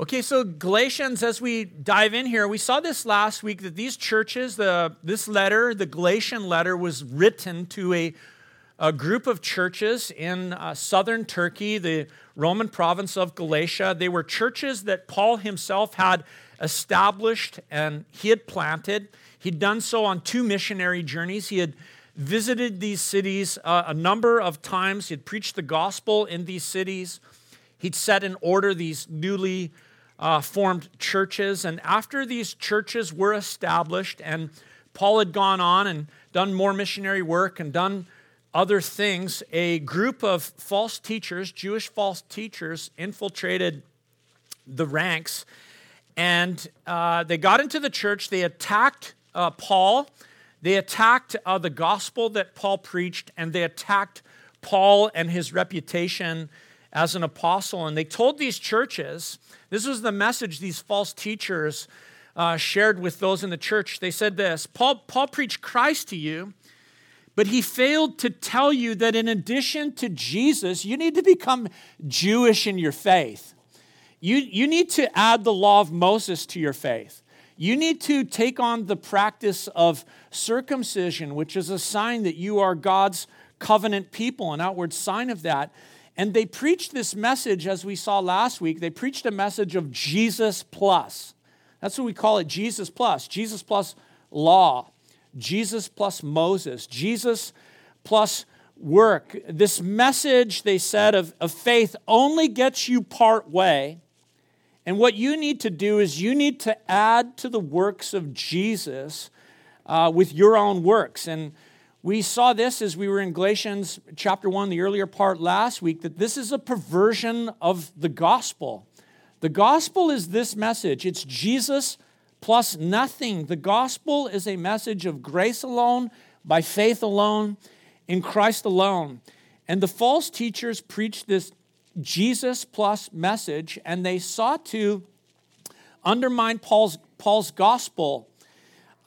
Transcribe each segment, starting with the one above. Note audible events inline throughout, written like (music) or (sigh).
Okay, so Galatians, as we dive in here, we saw this last week that these churches, the, this letter, the Galatian letter, was written to a, a group of churches in uh, southern Turkey, the Roman province of Galatia. They were churches that Paul himself had established and he had planted. He'd done so on two missionary journeys. He had visited these cities uh, a number of times, he had preached the gospel in these cities. He'd set in order these newly uh, formed churches. And after these churches were established, and Paul had gone on and done more missionary work and done other things, a group of false teachers, Jewish false teachers, infiltrated the ranks. And uh, they got into the church, they attacked uh, Paul, they attacked uh, the gospel that Paul preached, and they attacked Paul and his reputation as an apostle. And they told these churches, this was the message these false teachers uh, shared with those in the church. They said this Paul, Paul preached Christ to you, but he failed to tell you that in addition to Jesus, you need to become Jewish in your faith. You, you need to add the law of Moses to your faith. You need to take on the practice of circumcision, which is a sign that you are God's covenant people, an outward sign of that. And they preached this message, as we saw last week, they preached a message of Jesus plus. That's what we call it Jesus plus. Jesus plus law, Jesus plus Moses, Jesus plus work. This message, they said, of, of faith only gets you part way. And what you need to do is you need to add to the works of Jesus uh, with your own works. And we saw this as we were in Galatians chapter 1, the earlier part last week, that this is a perversion of the gospel. The gospel is this message it's Jesus plus nothing. The gospel is a message of grace alone, by faith alone, in Christ alone. And the false teachers preached this Jesus plus message, and they sought to undermine Paul's, Paul's gospel.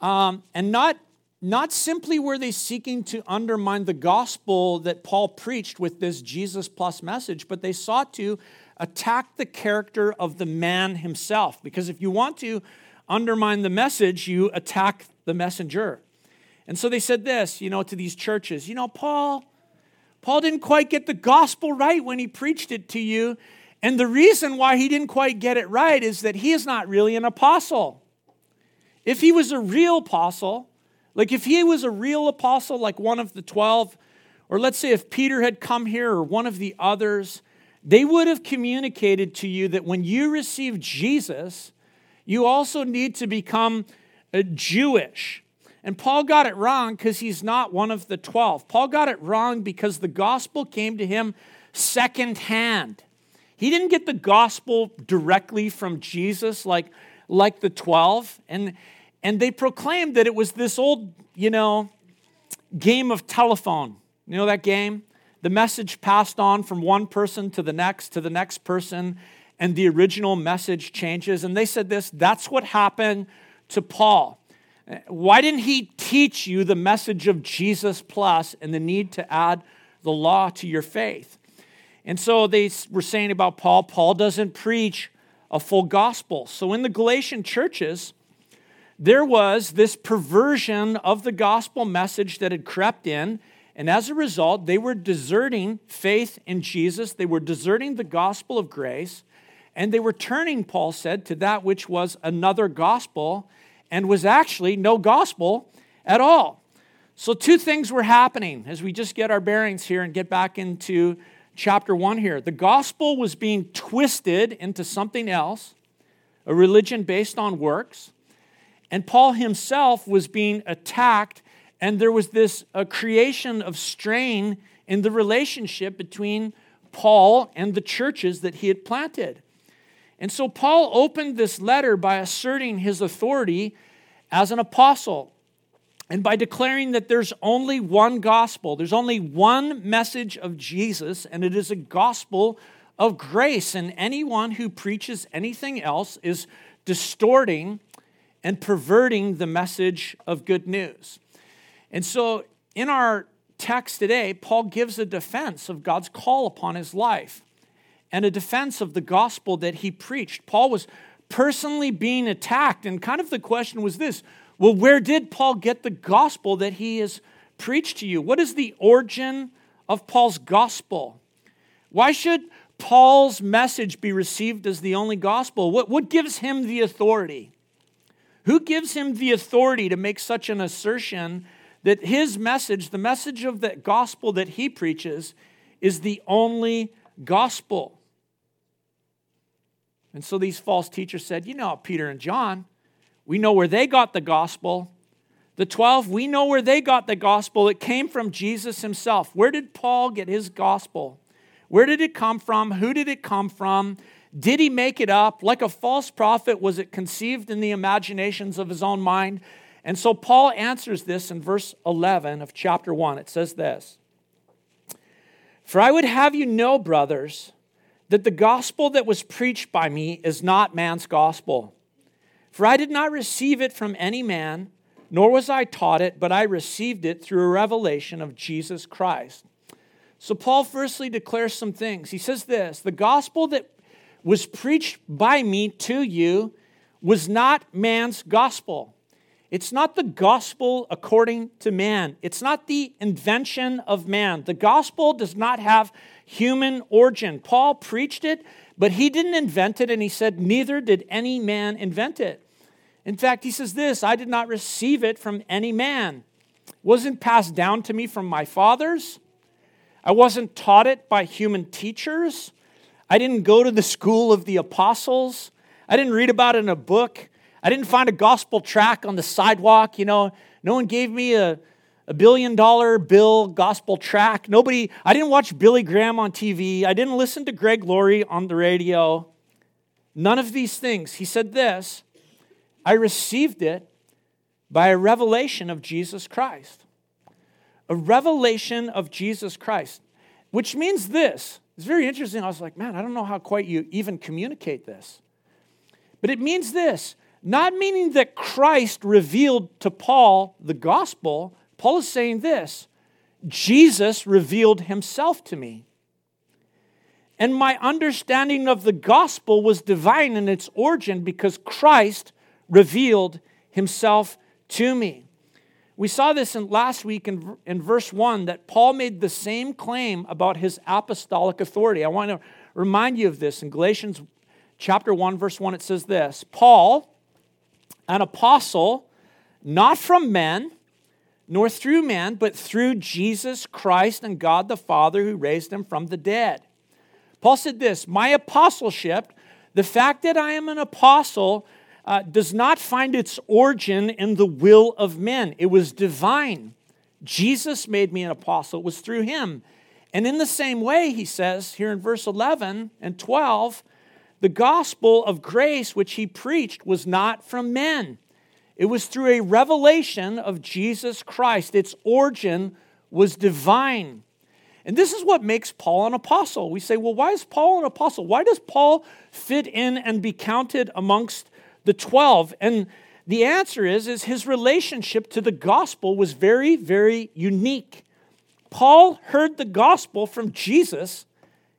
Um, and not not simply were they seeking to undermine the gospel that Paul preached with this Jesus plus message, but they sought to attack the character of the man himself. Because if you want to undermine the message, you attack the messenger. And so they said this, you know, to these churches, you know, Paul, Paul didn't quite get the gospel right when he preached it to you. And the reason why he didn't quite get it right is that he is not really an apostle. If he was a real apostle, like if he was a real apostle, like one of the 12, or let's say if Peter had come here or one of the others, they would have communicated to you that when you receive Jesus, you also need to become a Jewish. And Paul got it wrong because he's not one of the 12. Paul got it wrong because the gospel came to him secondhand. He didn't get the gospel directly from Jesus like, like the 12. And, and they proclaimed that it was this old, you know, game of telephone. You know that game? The message passed on from one person to the next to the next person, and the original message changes. And they said this that's what happened to Paul. Why didn't he teach you the message of Jesus plus and the need to add the law to your faith? And so they were saying about Paul, Paul doesn't preach a full gospel. So in the Galatian churches, there was this perversion of the gospel message that had crept in. And as a result, they were deserting faith in Jesus. They were deserting the gospel of grace. And they were turning, Paul said, to that which was another gospel and was actually no gospel at all. So, two things were happening as we just get our bearings here and get back into chapter one here. The gospel was being twisted into something else, a religion based on works. And Paul himself was being attacked, and there was this creation of strain in the relationship between Paul and the churches that he had planted. And so Paul opened this letter by asserting his authority as an apostle and by declaring that there's only one gospel, there's only one message of Jesus, and it is a gospel of grace. And anyone who preaches anything else is distorting and perverting the message of good news. And so, in our text today, Paul gives a defense of God's call upon his life. and a defense of the gospel that he preached. Paul was personally being attacked, and kind of the question was this well, where did Paul get the gospel that he has preached to you? What is the origin of Paul's gospel? Why should Paul's message be received as the only gospel? What, what gives him the authority? Who gives him the authority to make such an assertion that his message, the message of the gospel that he preaches, is the only gospel? And so these false teachers said, You know, Peter and John, we know where they got the gospel. The 12, we know where they got the gospel. It came from Jesus himself. Where did Paul get his gospel? Where did it come from? Who did it come from? Did he make it up? Like a false prophet, was it conceived in the imaginations of his own mind? And so Paul answers this in verse 11 of chapter 1. It says this For I would have you know, brothers, that the gospel that was preached by me is not man's gospel. For I did not receive it from any man, nor was I taught it, but I received it through a revelation of Jesus Christ. So, Paul firstly declares some things. He says this The gospel that was preached by me to you was not man's gospel. It's not the gospel according to man. It's not the invention of man. The gospel does not have human origin. Paul preached it, but he didn't invent it, and he said, Neither did any man invent it. In fact, he says this I did not receive it from any man. It wasn't passed down to me from my fathers. I wasn't taught it by human teachers. I didn't go to the school of the apostles. I didn't read about it in a book. I didn't find a gospel track on the sidewalk. You know, no one gave me a, a billion dollar bill gospel track. Nobody, I didn't watch Billy Graham on TV. I didn't listen to Greg Laurie on the radio. None of these things. He said this I received it by a revelation of Jesus Christ. A revelation of Jesus Christ, which means this. It's very interesting. I was like, man, I don't know how quite you even communicate this. But it means this not meaning that Christ revealed to Paul the gospel. Paul is saying this Jesus revealed himself to me. And my understanding of the gospel was divine in its origin because Christ revealed himself to me. We saw this in last week in, in verse 1 that Paul made the same claim about his apostolic authority. I want to remind you of this. In Galatians chapter 1, verse 1, it says this Paul, an apostle, not from men, nor through man, but through Jesus Christ and God the Father who raised him from the dead. Paul said this My apostleship, the fact that I am an apostle, uh, does not find its origin in the will of men. It was divine. Jesus made me an apostle, it was through him. And in the same way, he says here in verse 11 and 12, the gospel of grace which he preached was not from men. It was through a revelation of Jesus Christ. Its origin was divine. And this is what makes Paul an apostle. We say, well, why is Paul an apostle? Why does Paul fit in and be counted amongst the 12? And the answer is, is his relationship to the gospel was very, very unique. Paul heard the gospel from Jesus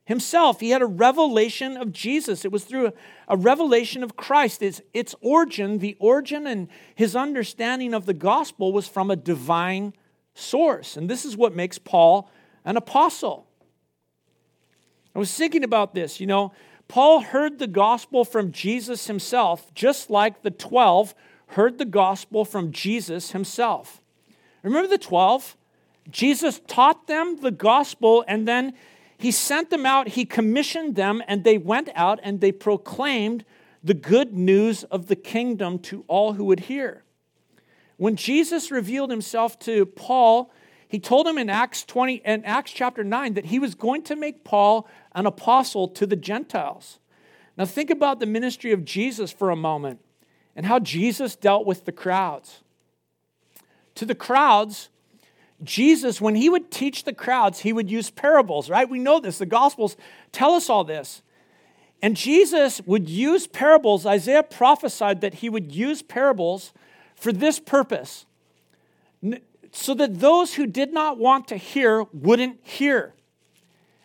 himself. He had a revelation of Jesus. It was through a, a, revelation of Christ. Its, its origin, the origin and his understanding of the gospel was from a divine source. And this is what makes Paul an apostle. I was thinking about this. You know, Paul heard the gospel from Jesus himself, just like the 12 heard the gospel from Jesus himself. Remember the 12? Jesus taught them the gospel and then he sent them out, he commissioned them, and they went out and they proclaimed the good news of the kingdom to all who would hear. When Jesus revealed himself to Paul, he told him in Acts 20 and Acts chapter 9 that he was going to make Paul an apostle to the Gentiles. Now think about the ministry of Jesus for a moment and how Jesus dealt with the crowds. To the crowds, Jesus, when he would teach the crowds, he would use parables, right? We know this. The Gospels tell us all this. And Jesus would use parables. Isaiah prophesied that he would use parables for this purpose so that those who did not want to hear wouldn't hear.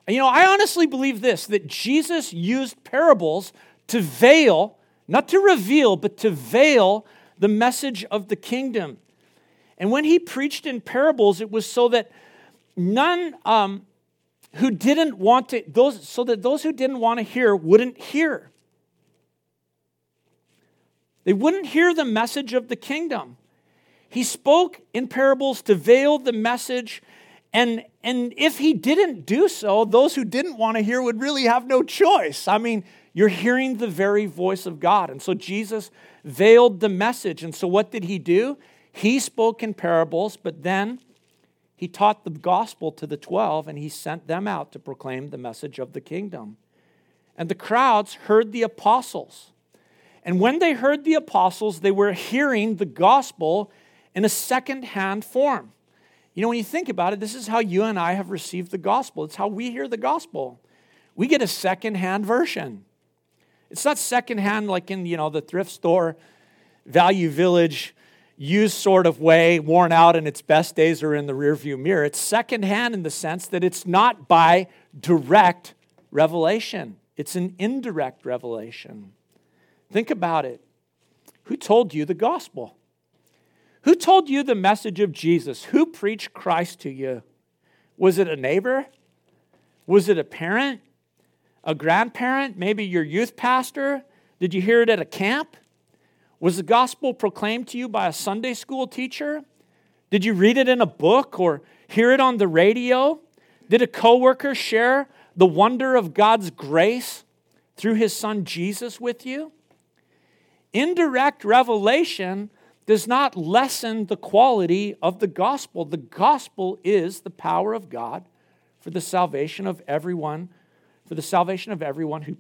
You know, I honestly believe this that Jesus used parables to veil, not to reveal, but to veil the message of the kingdom. And when he preached in parables, it was so that none um, who didn't want to, those, so that those who didn't want to hear wouldn't hear. They wouldn't hear the message of the kingdom. He spoke in parables to veil the message and, and if he didn't do so, those who didn't want to hear would really have no choice. I mean, you're hearing the very voice of God. And so Jesus veiled the message. And so what did he do? He spoke in parables, but then he taught the gospel to the 12 and he sent them out to proclaim the message of the kingdom. And the crowds heard the apostles. And when they heard the apostles, they were hearing the gospel in a second hand form. You know, when you think about it, this is how you and I have received the gospel. It's how we hear the gospel. We get a secondhand version. It's not secondhand like in, you know, the thrift store, value village, used sort of way, worn out and its best days are in the rearview mirror. It's secondhand in the sense that it's not by direct revelation. It's an indirect revelation. Think about it. Who told you the gospel? Who told you the message of Jesus? Who preached Christ to you? Was it a neighbor? Was it a parent? A grandparent? Maybe your youth pastor? Did you hear it at a camp? Was the gospel proclaimed to you by a Sunday school teacher? Did you read it in a book or hear it on the radio? Did a coworker share the wonder of God's grace through his son Jesus with you? Indirect revelation does not lessen the quality of the gospel. The gospel is the power of God for the salvation of everyone, for the salvation of everyone who,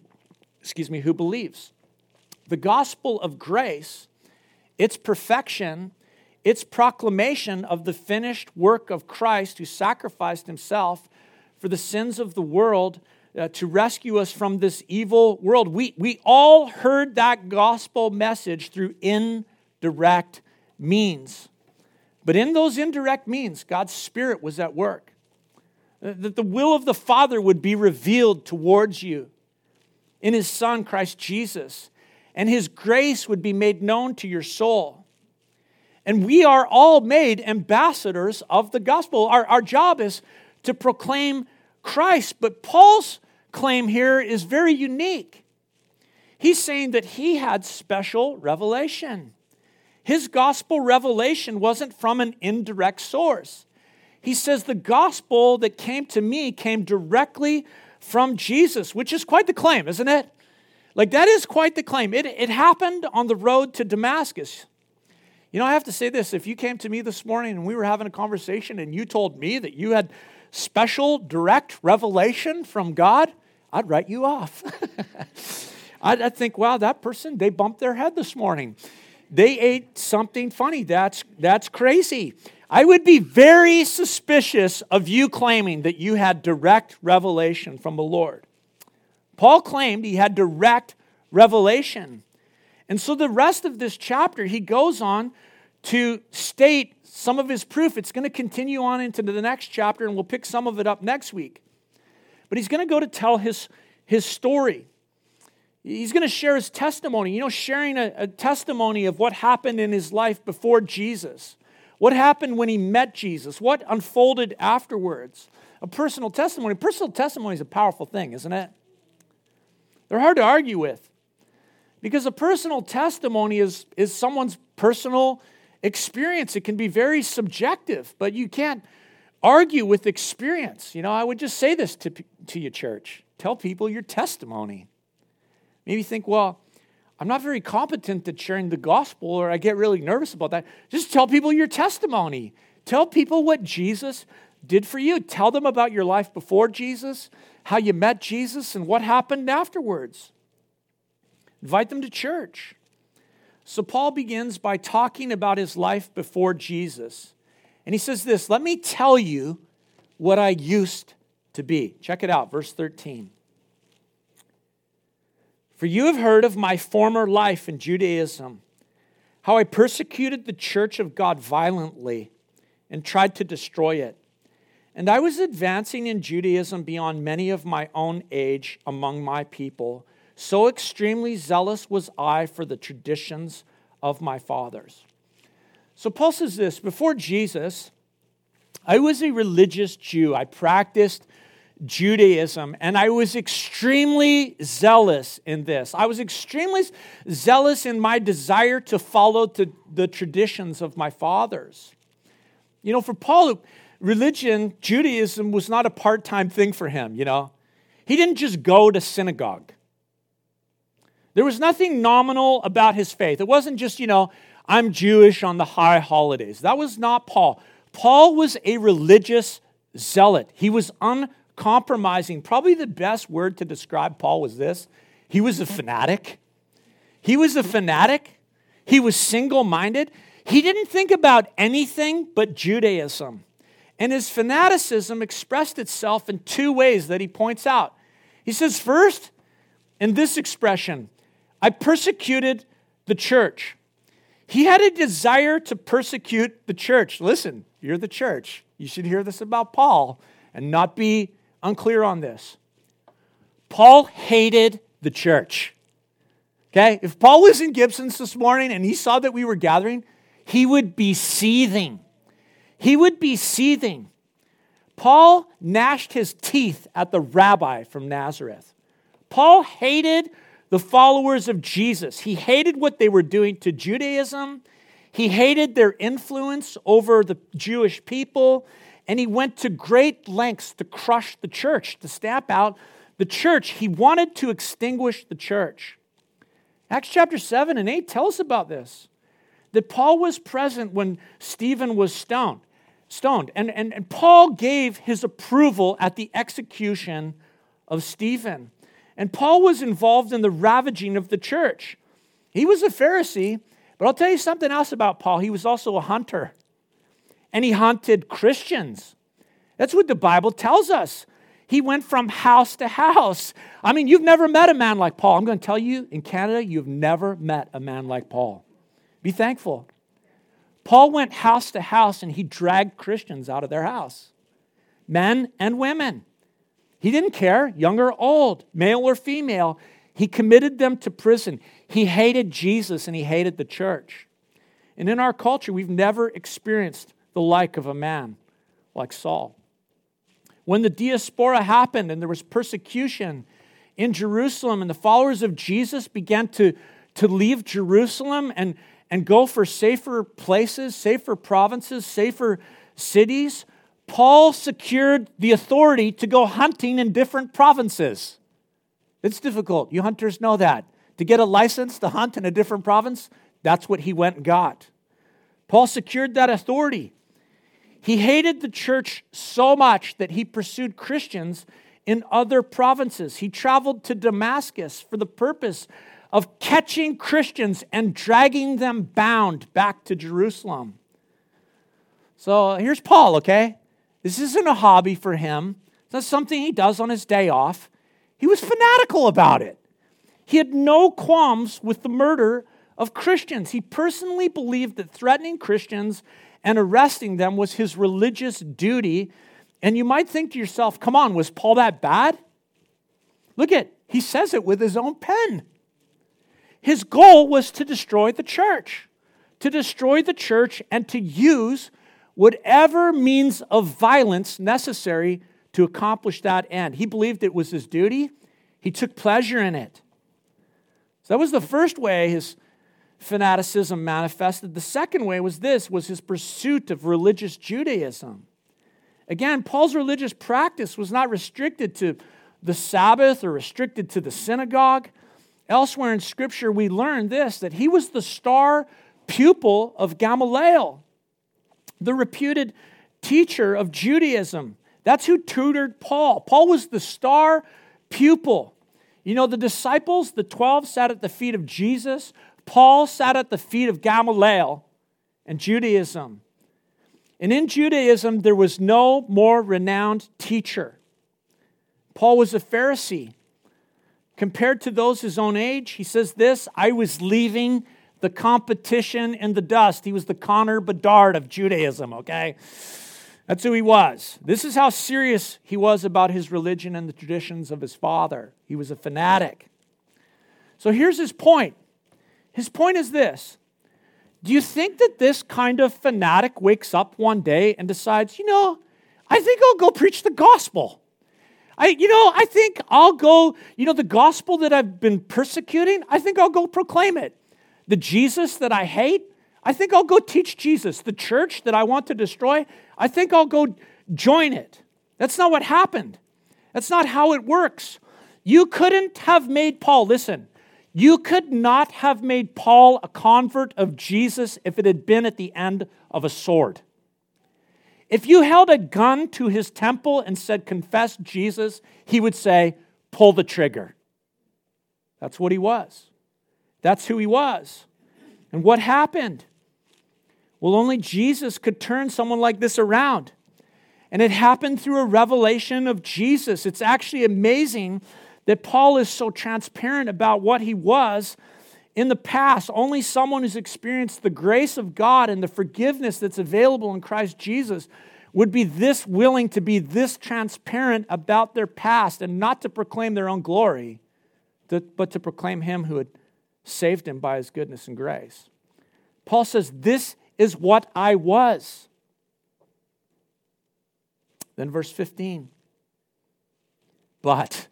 excuse me, who believes. The gospel of grace, its perfection, its proclamation of the finished work of Christ who sacrificed himself for the sins of the world uh, to rescue us from this evil world. We, we all heard that gospel message through in direct means. But in those indirect means, God's Spirit was at work. That the will of the Father would be revealed towards you in His Son, Christ Jesus, and His grace would be made known to your soul. And we are all made ambassadors of the gospel. Our, our job is to proclaim Christ, but Paul's claim here is very unique. He's saying that he had special revelation. His gospel revelation wasn't from an indirect source. He says, The gospel that came to me came directly from Jesus, which is quite the claim, isn't it? Like, that is quite the claim. It, it happened on the road to Damascus. You know, I have to say this if you came to me this morning and we were having a conversation and you told me that you had special direct revelation from God, I'd write you off. (laughs) I'd, I'd think, wow, that person, they bumped their head this morning they ate something funny. That's, that's crazy. I would be very suspicious of you claiming that you had direct revelation from the Lord. Paul claimed he had direct revelation. And so the rest of this chapter, he goes on to state some of his proof. It's going to continue on into the next chapter, and we'll pick some of it up next week. But he's going to go to tell his, his story. He's going to share his testimony, you know, sharing a, a, testimony of what happened in his life before Jesus, what happened when he met Jesus, what unfolded afterwards. A personal testimony. Personal testimony is a powerful thing, isn't it? They're hard to argue with because a personal testimony is, is someone's personal experience. It can be very subjective, but you can't argue with experience. You know, I would just say this to, to you, church tell people your testimony. Maybe think, well, I'm not very competent at sharing the gospel, or I get really nervous about that. Just tell people your testimony. Tell people what Jesus did for you. Tell them about your life before Jesus, how you met Jesus, and what happened afterwards. Invite them to church. So, Paul begins by talking about his life before Jesus. And he says this Let me tell you what I used to be. Check it out, verse 13. For you have heard of my former life in Judaism, how I persecuted the church of God violently and tried to destroy it. And I was advancing in Judaism beyond many of my own age among my people. So extremely zealous was I for the traditions of my fathers. So Paul says this before Jesus, I was a religious Jew. I practiced Judaism, and I was extremely zealous in this. I was extremely zealous in my desire to follow to the traditions of my fathers. You know, for Paul, religion, Judaism, was not a part time thing for him, you know. He didn't just go to synagogue. There was nothing nominal about his faith. It wasn't just, you know, I'm Jewish on the high holidays. That was not Paul. Paul was a religious zealot. He was uncompromising. Probably the best word to describe Paul was this he was a mm-hmm. fanatic. He was a fanatic. He was single minded. He didn't think about anything but Judaism. And his fanaticism expressed itself in two ways that he points out. He says, first, in this expression, I persecuted the church. He had a desire to persecute the church. Listen, you're the church. You should hear this about Paul and not be unclear on this. Paul hated the church. Okay? If Paul was in Gibson's this morning and he saw that we were gathering, he would be seething. He would be seething. Paul gnashed his teeth at the rabbi from Nazareth. Paul hated the followers of Jesus. He hated what they were doing to Judaism. He hated their influence over the Jewish people. And he went to great lengths to crush the church, to stamp out the church. He wanted to extinguish the church. Acts chapter 7 and 8 tell us about this. That Paul was present when Stephen was stoned. Stoned. And, and, and Paul gave his approval at the execution of Stephen. And Paul was involved in the ravaging of the church. He was a Pharisee, but I'll tell you something else about Paul. He was also a hunter, and he hunted Christians. That's what the Bible tells us. He went from house to house. I mean, you've never met a man like Paul. I'm going to tell you, in Canada, you've never met a man like Paul. Be thankful. Paul went house to house and he dragged Christians out of their house, men and women. He didn't care, young or old, male or female. He committed them to prison. He hated Jesus and he hated the church. And in our culture, we've never experienced the like of a man like Saul. When the diaspora happened and there was persecution in Jerusalem, and the followers of Jesus began to, to leave Jerusalem and, and go for safer places, safer provinces, safer cities, Paul secured the authority to go hunting in different provinces. It's difficult. You hunters know that. To get a license to hunt in a different province, that's what he went and got. Paul secured that authority. He hated the church so much that he pursued Christians in other provinces. He traveled to Damascus for the purpose of catching Christians and dragging them bound back to Jerusalem. So here's Paul, okay? This isn't a hobby for him, it's not something he does on his day off. He was fanatical about it. He had no qualms with the murder of Christians. He personally believed that threatening Christians and arresting them was his religious duty. And you might think to yourself, come on, was Paul that bad? Look at, he says it with his own pen. His goal was to destroy the church, to destroy the church and to use whatever means of violence necessary to accomplish that end. He believed it was his duty, he took pleasure in it. So that was the first way his fanaticism manifested. The second way was this was his pursuit of religious Judaism. Again, Paul's religious practice was not restricted to the Sabbath or restricted to the synagogue. Elsewhere in Scripture, we learn this that he was the star pupil of Gamaliel the reputed teacher of Judaism. That's who tutored Paul. Paul was the star pupil. You know, the disciples, the 12, sat at the feet of Jesus. Paul sat at the feet of Gamaliel and Judaism. And in Judaism, there was no more renowned teacher. Paul was a Pharisee. Compared to those his own age, he says this I was leaving the competition in the dust. He was the Connor Bedard of Judaism, okay? That's who he was. This is how serious he was about his religion and the traditions of his father. He was a fanatic. So here's his point. His point is this Do you think that this kind of fanatic wakes up one day and decides, you know, I think I'll go preach the gospel? I, you know, I think I'll go, you know, the gospel that I've been persecuting, I think I'll go proclaim it. The Jesus that I hate, I think I'll go teach Jesus. The church that I want to destroy, I think I'll go join it. That's not what happened. That's not how it works. You couldn't have made Paul, listen, you could not have made Paul a convert of Jesus if it had been at the end of a sword. If you held a gun to his temple and said, Confess Jesus, he would say, Pull the trigger. That's what he was. That's who he was. And what happened? Well, only Jesus could turn someone like this around. And it happened through a revelation of Jesus. It's actually amazing that Paul is so transparent about what he was in the past. Only someone who's experienced the grace of God and the forgiveness that's available in Christ Jesus would be this willing to be this transparent about their past and not to proclaim their own glory, but to proclaim Him who had saved him by His goodness and grace. Paul says, This is what I was. Then, verse 15. But,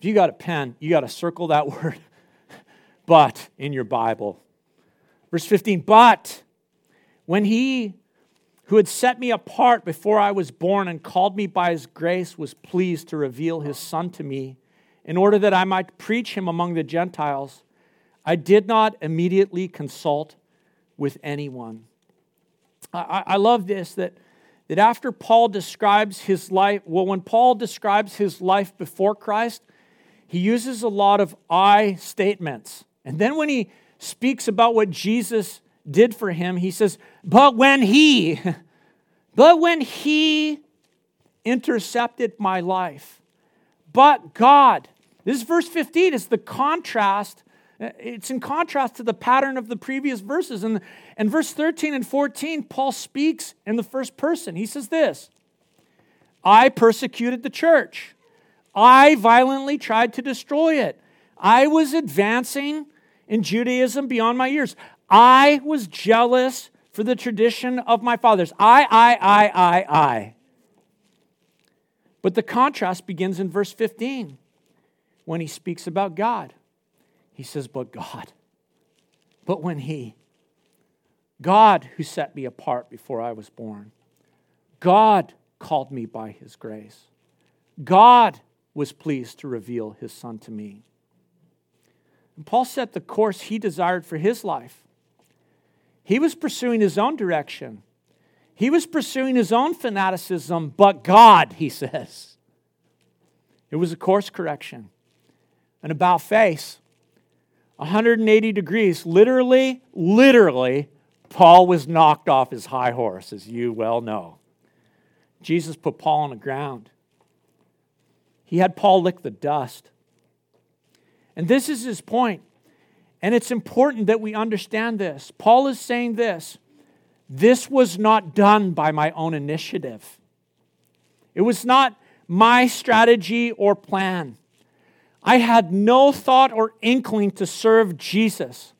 if you got a pen, you got to circle that (laughs) word, but, in your Bible. Verse 15, but when he who had set me apart before I was born and called me by his grace was pleased to reveal his Son to me in order that I might preach him among the Gentiles, I did not immediately consult with anyone. I, I love this that, that after Paul describes his life, well, when Paul describes his life before Christ, he uses a lot of I statements. And then when he speaks about what Jesus did for him, he says, But when he, (laughs) but when he intercepted my life, but God, this is verse 15, it's the contrast uh, it's in contrast to the pattern of the previous verses. And, and verse 13 and 14, Paul speaks in the first person. He says this I persecuted the church, I violently tried to destroy it. I was advancing in Judaism beyond my years. I was jealous for the tradition of my fathers. I, I, I, I, I. But the contrast begins in verse 15 when he speaks about God. He says, But God. But when He, God who set me apart before I was born, God called me by His grace, God was pleased to reveal His Son to me. And Paul set the course he desired for his life. He was pursuing his own direction. He was pursuing his own fanaticism, but God, he says. It was a course correction. And about face, 180 degrees. Literally, literally, Paul was knocked off his high horse, as you well know. Jesus put Paul on the ground. He had Paul lick the dust. And this is his point. And it's important that we understand this. Paul is saying this this was not done by my own initiative, it was not my strategy or plan. I had no thought or inkling to serve Jesus.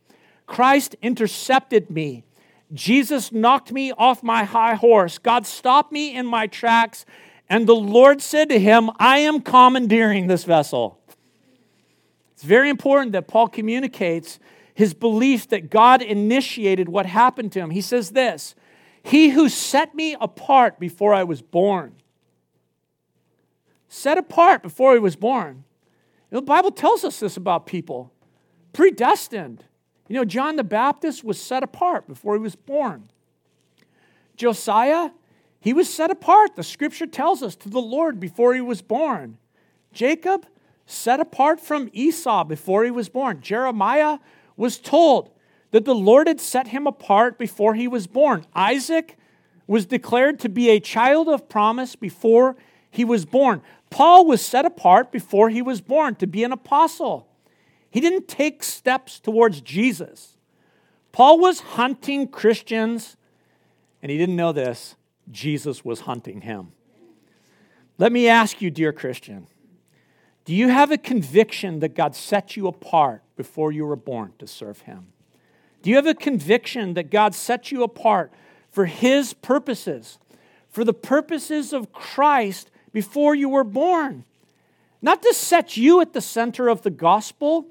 Christ intercepted me. Jesus knocked me off my high horse. God stopped me in my tracks, and the Lord said to him, I am commandeering this vessel. It's very important that Paul communicates his belief that God initiated what happened to him. He says this He who set me apart before I was born. Set apart before he was born. The Bible tells us this about people predestined. You know, John the Baptist was set apart before he was born. Josiah, he was set apart, the scripture tells us, to the Lord before he was born. Jacob, set apart from Esau before he was born. Jeremiah was told that the Lord had set him apart before he was born. Isaac was declared to be a child of promise before he was born. Paul was set apart before he was born to be an apostle. He didn't take steps towards Jesus. Paul was hunting Christians, and he didn't know this, Jesus was hunting him. Let me ask you, dear Christian, do you have a conviction that God set you apart before you were born to serve Him? Do you have a conviction that God set you apart for His purposes, for the purposes of Christ before you were born? Not to set you at the center of the gospel.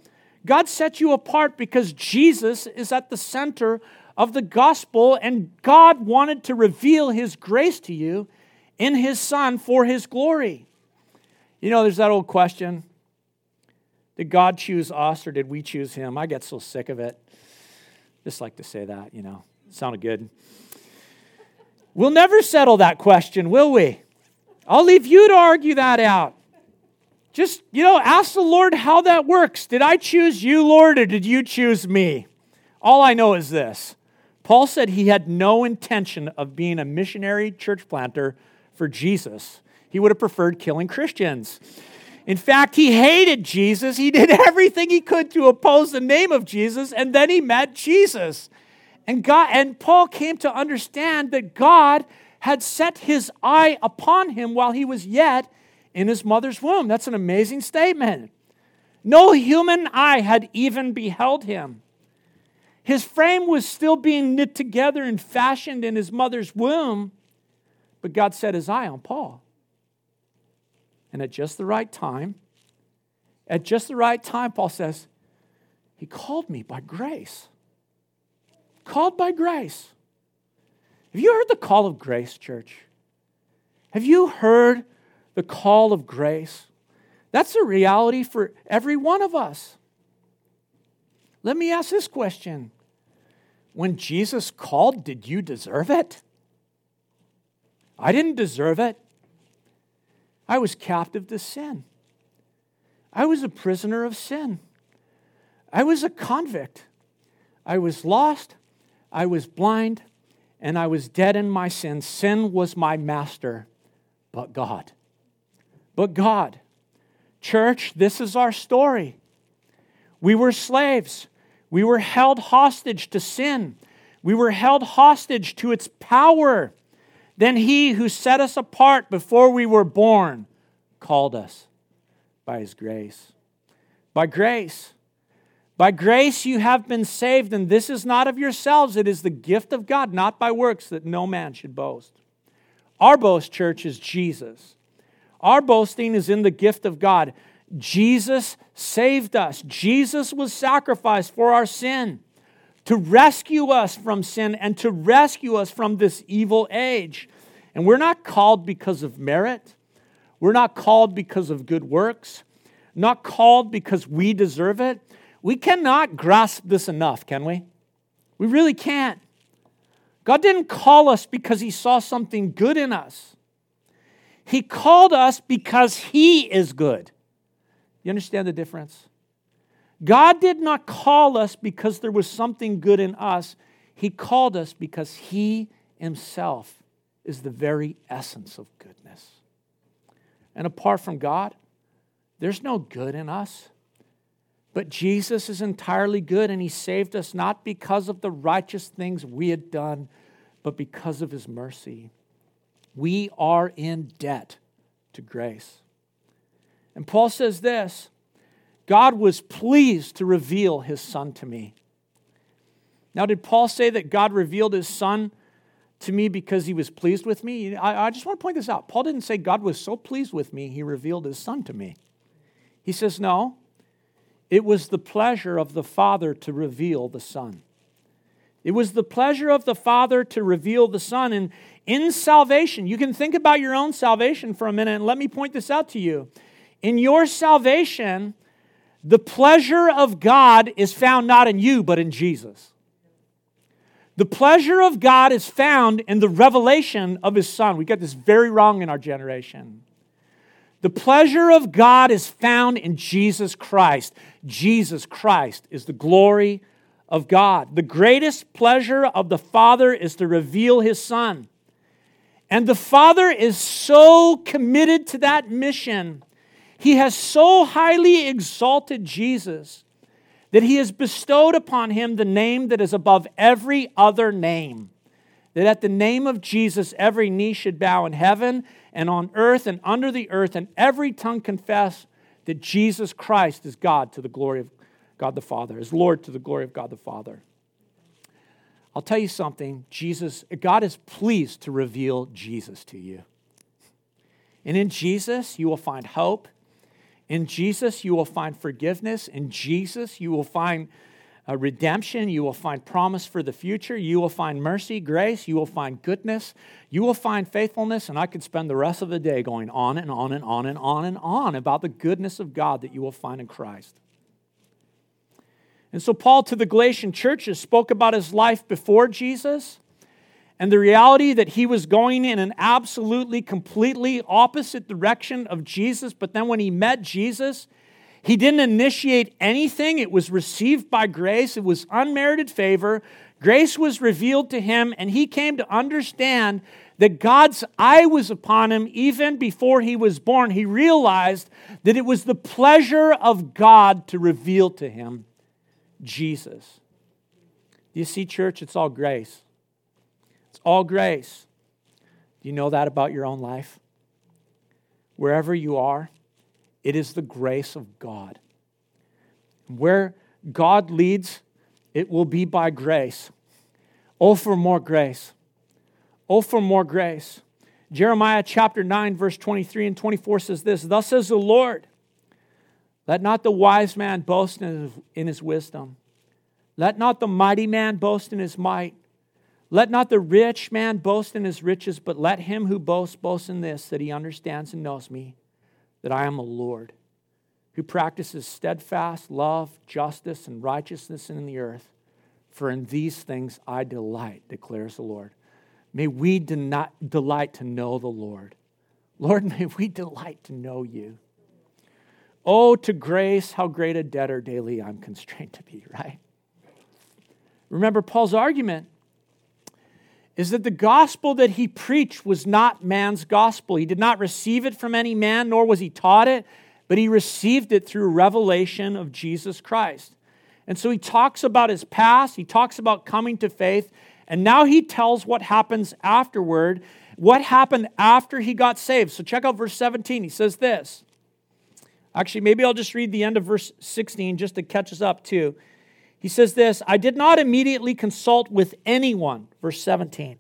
God set you apart because Jesus is at the center of the gospel, and God wanted to reveal His grace to you in His Son for His glory. You know, there's that old question Did God choose us or did we choose Him? I get so sick of it. Just like to say that, you know, sounded good. We'll never settle that question, will we? I'll leave you to argue that out. Just, you know, ask the Lord how that works. Did I choose you, Lord, or did you choose me? All I know is this Paul said he had no intention of being a missionary church planter for Jesus. He would have preferred killing Christians. In fact, he hated Jesus. He did (laughs) everything he could to oppose the name of Jesus, and then he met Jesus. And God and Paul came to understand that God had set his eye upon him while he was yet in his mother's womb. That's an amazing statement. No human eye had even beheld him. His frame was still being knit together and fashioned in his mother's womb, but God set his eye on Paul. And at just the right time, at just the right time, Paul says, He called me by grace. Called by grace. Have you heard the call of grace, church? Have you heard the call of grace? That's a reality for every one of us. Let me ask this question When Jesus called, did you deserve it? I didn't deserve it. I was captive to sin. I was a prisoner of sin. I was a convict. I was lost. I was blind. And I was dead in my sin. Sin was my master. But God. But God. Church, this is our story. We were slaves. We were held hostage to sin. We were held hostage to its power. Then he who set us apart before we were born called us by his grace. By grace. By grace you have been saved, and this is not of yourselves. It is the gift of God, not by works, that no man should boast. Our boast, church, is Jesus. Our boasting is in the gift of God. Jesus saved us. Jesus was sacrificed for our sin to rescue us from sin and to rescue us from this evil age. And we're not called because of merit. We're not called because of good works, not called because we deserve it. We cannot grasp this enough, can we? We really can't. God didn't call us because He saw something good in us. He called us because He is good. You understand the difference? God did not call us because there was something good in us. He called us because He Himself is the very essence of goodness. And apart from God, there's no good in us. But Jesus is entirely good, and He saved us not because of the righteous things we had done, but because of His mercy. We are in debt to grace. And Paul says this God was pleased to reveal his son to me. Now, did Paul say that God revealed his son to me because he was pleased with me? I, I, just want to point this out. Paul didn't say God was so pleased with me, he revealed his son to me. He says, no, it was the pleasure of the Father to reveal the Son. It was the pleasure of the Father to reveal the Son. And in salvation, you can think about your own salvation for a minute, and let me point this out to you. In your salvation, the pleasure of God is found not in you, but in Jesus. The pleasure of God is found in the revelation of His Son. We get this very wrong in our generation. The pleasure of God is found in Jesus Christ. Jesus Christ is the glory of God. The greatest pleasure of the Father is to reveal His Son. And the Father is so committed to that mission he has so highly exalted Jesus that he has bestowed upon him the name that is above every other name, that at the name of Jesus every knee should bow in heaven and on earth and under the earth, and every tongue confess that Jesus Christ is God to the glory of God the Father, is Lord to the glory of God the Father. I'll tell you something, Jesus, God is pleased to reveal Jesus to you. And in Jesus, you will find hope. In Jesus, you will find forgiveness. In Jesus, you will find uh, redemption. You will find promise for the future. You will find mercy, grace. You will find goodness. You will find faithfulness. And I could spend the rest of the day going on and on and on and on and on about the goodness of God that you will find in Christ. And so, Paul to the Galatian churches spoke about his life before Jesus and the reality that he was going in an absolutely, completely opposite direction of Jesus. But then, when he met Jesus, he didn't initiate anything. It was received by grace, it was unmerited favor. Grace was revealed to him, and he came to understand that God's eye was upon him even before he was born. He realized that it was the pleasure of God to reveal to him Jesus. You see, church? It's all grace. It's all grace. Do you know that about your own life? Wherever you are, it is the grace of God. Where God leads, it will be by grace. Oh, for more grace. Oh, for more grace. Jeremiah chapter 9, verse 23 and 24 says this Thus says the Lord, let not the wise man boast in his wisdom. Let not the mighty man boast in his might. Let not the rich man boast in his riches, but let him who boasts boast in this, that he understands and knows me, that I am a Lord, who practices steadfast love, justice, and righteousness in the earth. For in these things I delight, declares the Lord. May we delight to know the Lord. Lord, (laughs) may we delight to know you. Oh, to grace, how great a debtor daily I'm constrained to be, (laughs) right? Remember, Paul's argument is that the gospel that he preached was not man's gospel. He did not receive it from any man, nor was he taught it, but he received it through revelation of Jesus Christ. And so he talks about his past, he talks about coming to faith, and now he tells what happens afterward, what happened after he got saved. So check out verse 17. He says this Actually, maybe I'll just read the end of verse 16 just to catch us up, too. He says this I did not immediately consult with anyone, verse 17,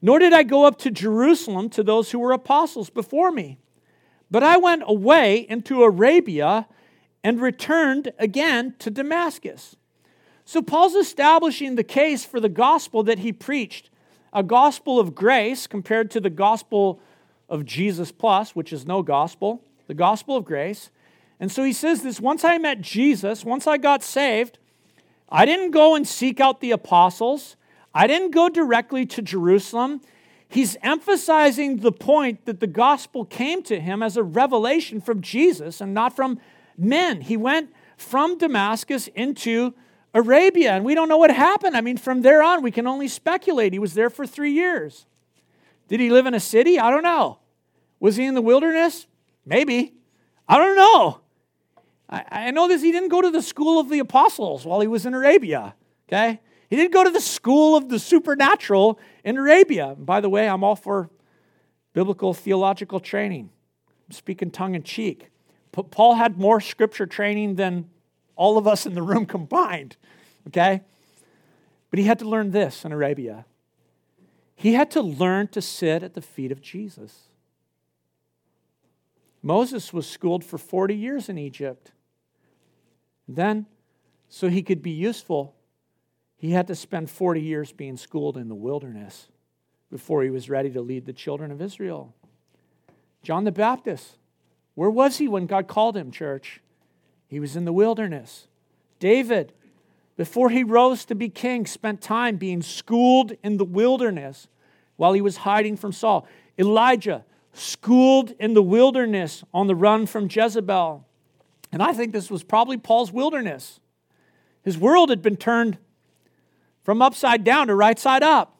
nor did I go up to Jerusalem to those who were apostles before me, but I went away into Arabia and returned again to Damascus. So Paul's establishing the case for the gospel that he preached a gospel of grace compared to the gospel of Jesus plus, which is no gospel the gospel of grace. And so he says this once I met Jesus, once I got saved, I didn't go and seek out the apostles, I didn't go directly to Jerusalem. He's emphasizing the point that the gospel came to him as a revelation from Jesus and not from men. He went from Damascus into Arabia, and we don't know what happened. I mean, from there on, we can only speculate. He was there for three years. Did he live in a city? I don't know. Was he in the wilderness? Maybe. I don't know. I, I know this. He didn't go to the school of the apostles while he was in Arabia. Okay? He didn't go to the school of the supernatural in Arabia. by the way, I'm all for biblical theological training. I'm speaking tongue in cheek. but Paul had more scripture training than all of us in the room (laughs) combined. Okay? But he had to learn this in Arabia. He had to learn to sit at the feet of Jesus. Moses was schooled for 40 years in Egypt. Then, so he could be useful, he had to spend 40 years being schooled in the wilderness before he was ready to lead the children of Israel. John the Baptist, where was he when God called him, church? He was in the wilderness. David, before he rose to be king, spent time being schooled in the wilderness while he was hiding from Saul. Elijah, schooled in the wilderness on the run from Jezebel. And I think this was probably Paul's wilderness. His world had been turned from upside down to right side up.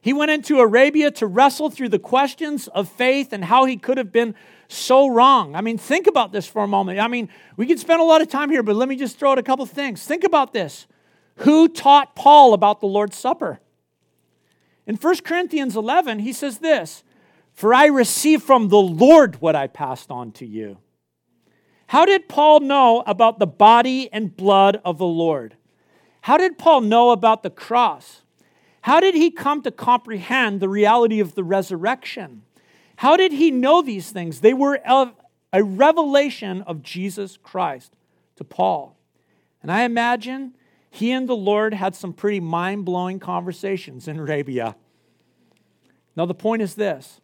He went into Arabia to wrestle through the questions of faith and how he could have been so wrong. I mean, think about this for a moment. I mean, we could spend a lot of time here, but let me just throw out a couple things. Think about this. Who taught Paul about the Lord's Supper? In 1 Corinthians 11, he says this For I received from the Lord what I passed on to you. How did Paul know about the body and blood of the Lord? How did Paul know about the cross? How did he come to comprehend the reality of the resurrection? How did he know these things? They were a revelation of Jesus Christ to Paul. And I imagine he and the Lord had some pretty mind blowing conversations in Arabia. Now, the point is this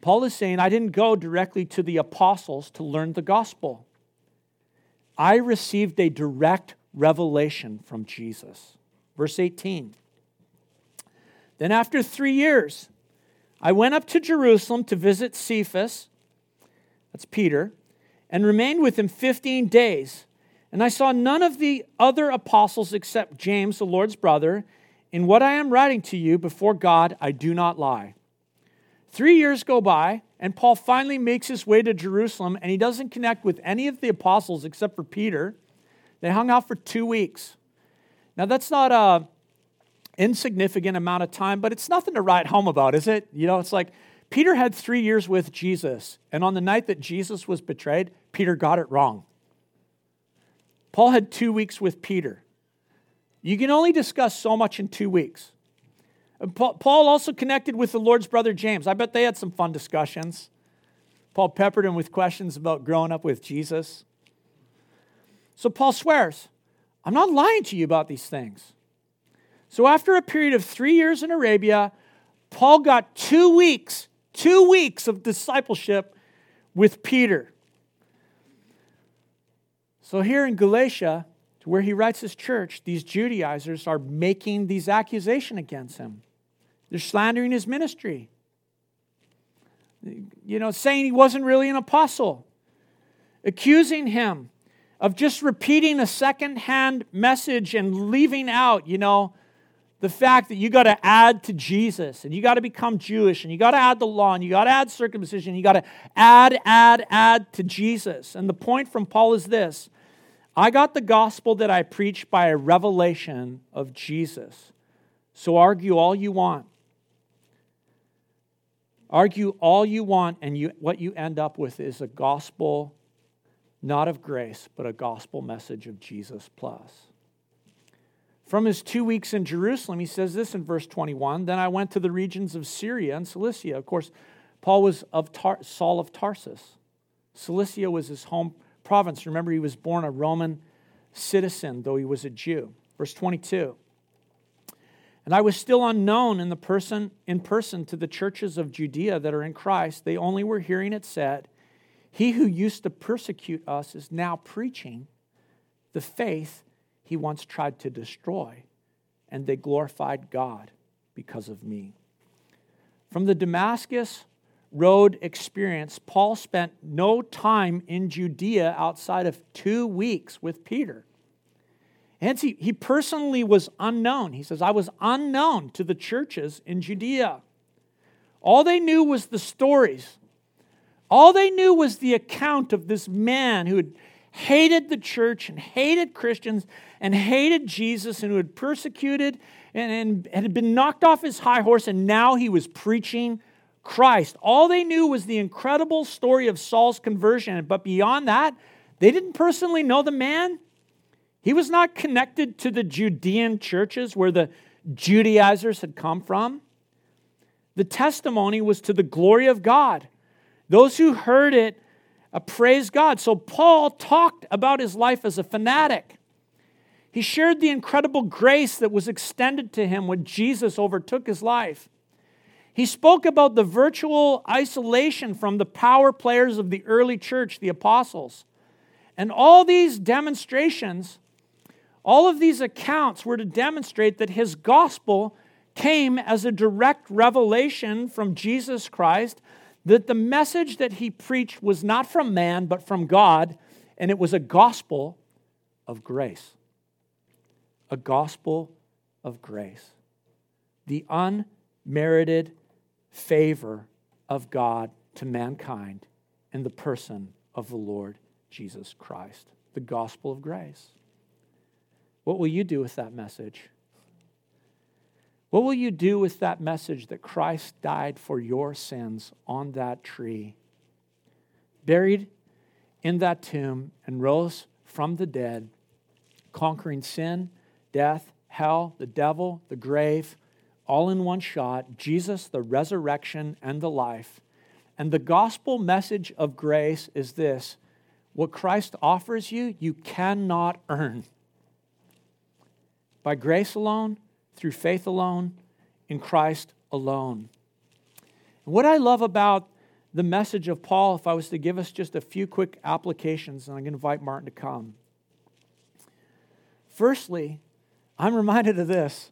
Paul is saying, I didn't go directly to the apostles to learn the gospel. I received a direct revelation from Jesus. Verse 18. Then, after three years, I went up to Jerusalem to visit Cephas, that's Peter, and remained with him 15 days. And I saw none of the other apostles except James, the Lord's brother. In what I am writing to you before God, I do not lie. Three years go by, and Paul finally makes his way to Jerusalem, and he doesn't connect with any of the apostles except for Peter. They hung out for two weeks. Now, that's not a insignificant amount of time, but it's nothing to write home about, is it? You know, it's like Peter had three years with Jesus, and on the night that Jesus was betrayed, Peter got it wrong. Paul had two weeks with Peter. You can only discuss so much in two weeks. Paul also connected with the Lord's brother James. I bet they had some fun discussions. Paul peppered him with questions about growing up with Jesus. So Paul swears, I'm not lying to you about these things. So after a period of three years in Arabia, Paul got two weeks, two weeks of discipleship with Peter. So here in Galatia, where he writes his church, these Judaizers are making these accusations against him. They're slandering his ministry. You know, saying he wasn't really an apostle, accusing him of just repeating a second-hand message and leaving out, you know, the fact that you got to add to Jesus and you got to become Jewish and you got to add the law and you got to add circumcision, you got to add, add, add to Jesus. And the point from Paul is this I got the gospel that I preach by a revelation of Jesus. So argue all you want. Argue all you want, and you, what you end up with is a gospel not of grace, but a gospel message of Jesus plus. From his two weeks in Jerusalem, he says this in verse 21 Then I went to the regions of Syria and Cilicia. Of course, Paul was of Tar- Saul of Tarsus. Cilicia was his home province. Remember, he was born a Roman citizen, though he was a Jew. Verse 22. And I was still unknown in the person in person to the churches of Judea that are in Christ. They only were hearing it said, He who used to persecute us is now preaching the faith he once tried to destroy, and they glorified God because of me. From the Damascus road experience, Paul spent no time in Judea outside of two weeks with Peter. Hence, he, he personally was unknown. He says, I was unknown to the churches in Judea. All they knew was the stories. All they knew was the account of this man who had hated the church and hated Christians and hated Jesus and who had persecuted and, and had been knocked off his high horse, and now he was preaching Christ. All they knew was the incredible story of Saul's conversion, but beyond that, they didn't personally know the man. He was not connected to the Judean churches where the Judaizers had come from. The testimony was to the glory of God. Those who heard it uh, praised God. So Paul talked about his life as a fanatic. He shared the incredible grace that was extended to him when Jesus overtook his life. He spoke about the virtual isolation from the power players of the early church, the apostles. And all these demonstrations all of these accounts were to demonstrate that his gospel came as a direct revelation from Jesus Christ, that the message that he preached was not from man, but from God, and it was a gospel of grace. A gospel of grace. The unmerited favor of God to mankind in the person of the Lord Jesus Christ. The gospel of grace. What will you do with that message? What will you do with that message that Christ died for your sins on that tree? Buried in that tomb and rose from the dead, conquering sin, death, hell, the devil, the grave, all in one shot. Jesus, the resurrection and the life. And the gospel message of grace is this what Christ offers you, you cannot earn. By grace alone, through faith alone, in Christ alone. What I love about the message of Paul, if I was to give us just a few quick applications, and I'm going to invite Martin to come. Firstly, I'm reminded of this.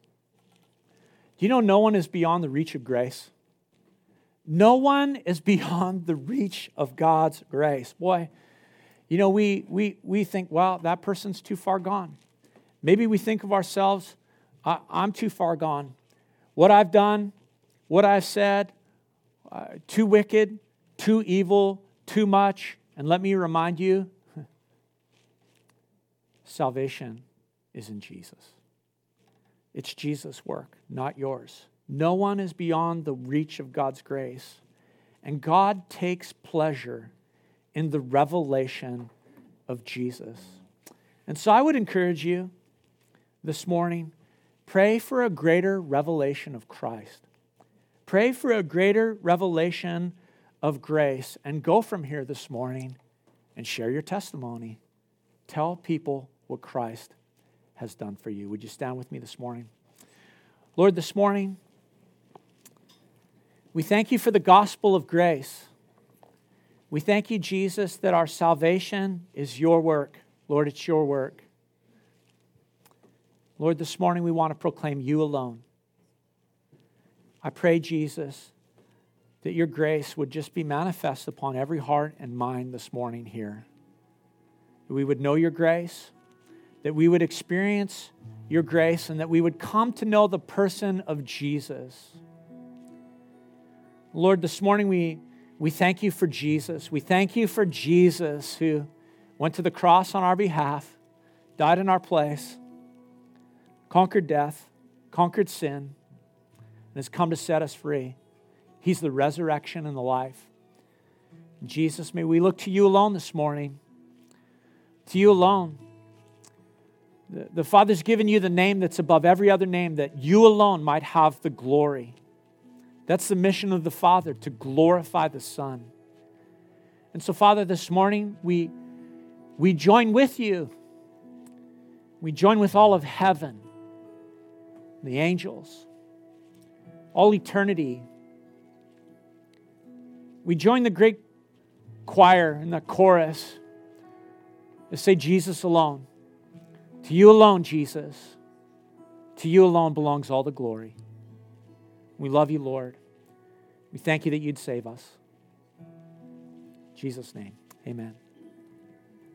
Do you know no one is beyond the reach of grace? No one is (laughs) beyond the reach of God's grace. Boy, you know, we, we, we think, well, that person's too far gone. Maybe we think of ourselves, I'm too far gone. What I've done, what I've said, uh, too wicked, too evil, too much. And let me remind you (laughs) salvation is in Jesus. It's Jesus' work, not yours. No one is beyond the reach of God's grace. And God takes pleasure in the revelation of Jesus. And so I would encourage you this morning pray for a greater revelation of Christ. Pray for a greater revelation of grace and go from here this morning and share your testimony. Tell people what Christ has done for you. Would you stand with me this morning? Lord, this morning, we thank you for the gospel of grace. We thank you, Jesus, that our salvation is your work. Lord, it's your work. Lord, this morning we want to proclaim you alone. I pray, Jesus, that your grace would just be manifest upon every heart and mind this morning here. That we would know your grace, that we would experience your grace, and that we would come to know the person of Jesus. Lord, this morning we, we thank you for Jesus. We thank you for Jesus who went to the cross on our behalf, died in our place, conquered death, conquered sin, and has come to set us free. He's the resurrection and the life. Jesus, may we look to you alone this morning. To you alone. The, the Father's given you the name that's above every other name, that you alone might have the glory. That's the mission of the Father, to glorify the Son. And so, Father, this morning we, we join with you. We join with all of heaven, the angels, all eternity, we join the great choir and the chorus to say, Jesus alone. To you alone, Jesus. To you alone belongs all the glory. We love you, Lord. We thank you that you'd save us. In Jesus' name, amen.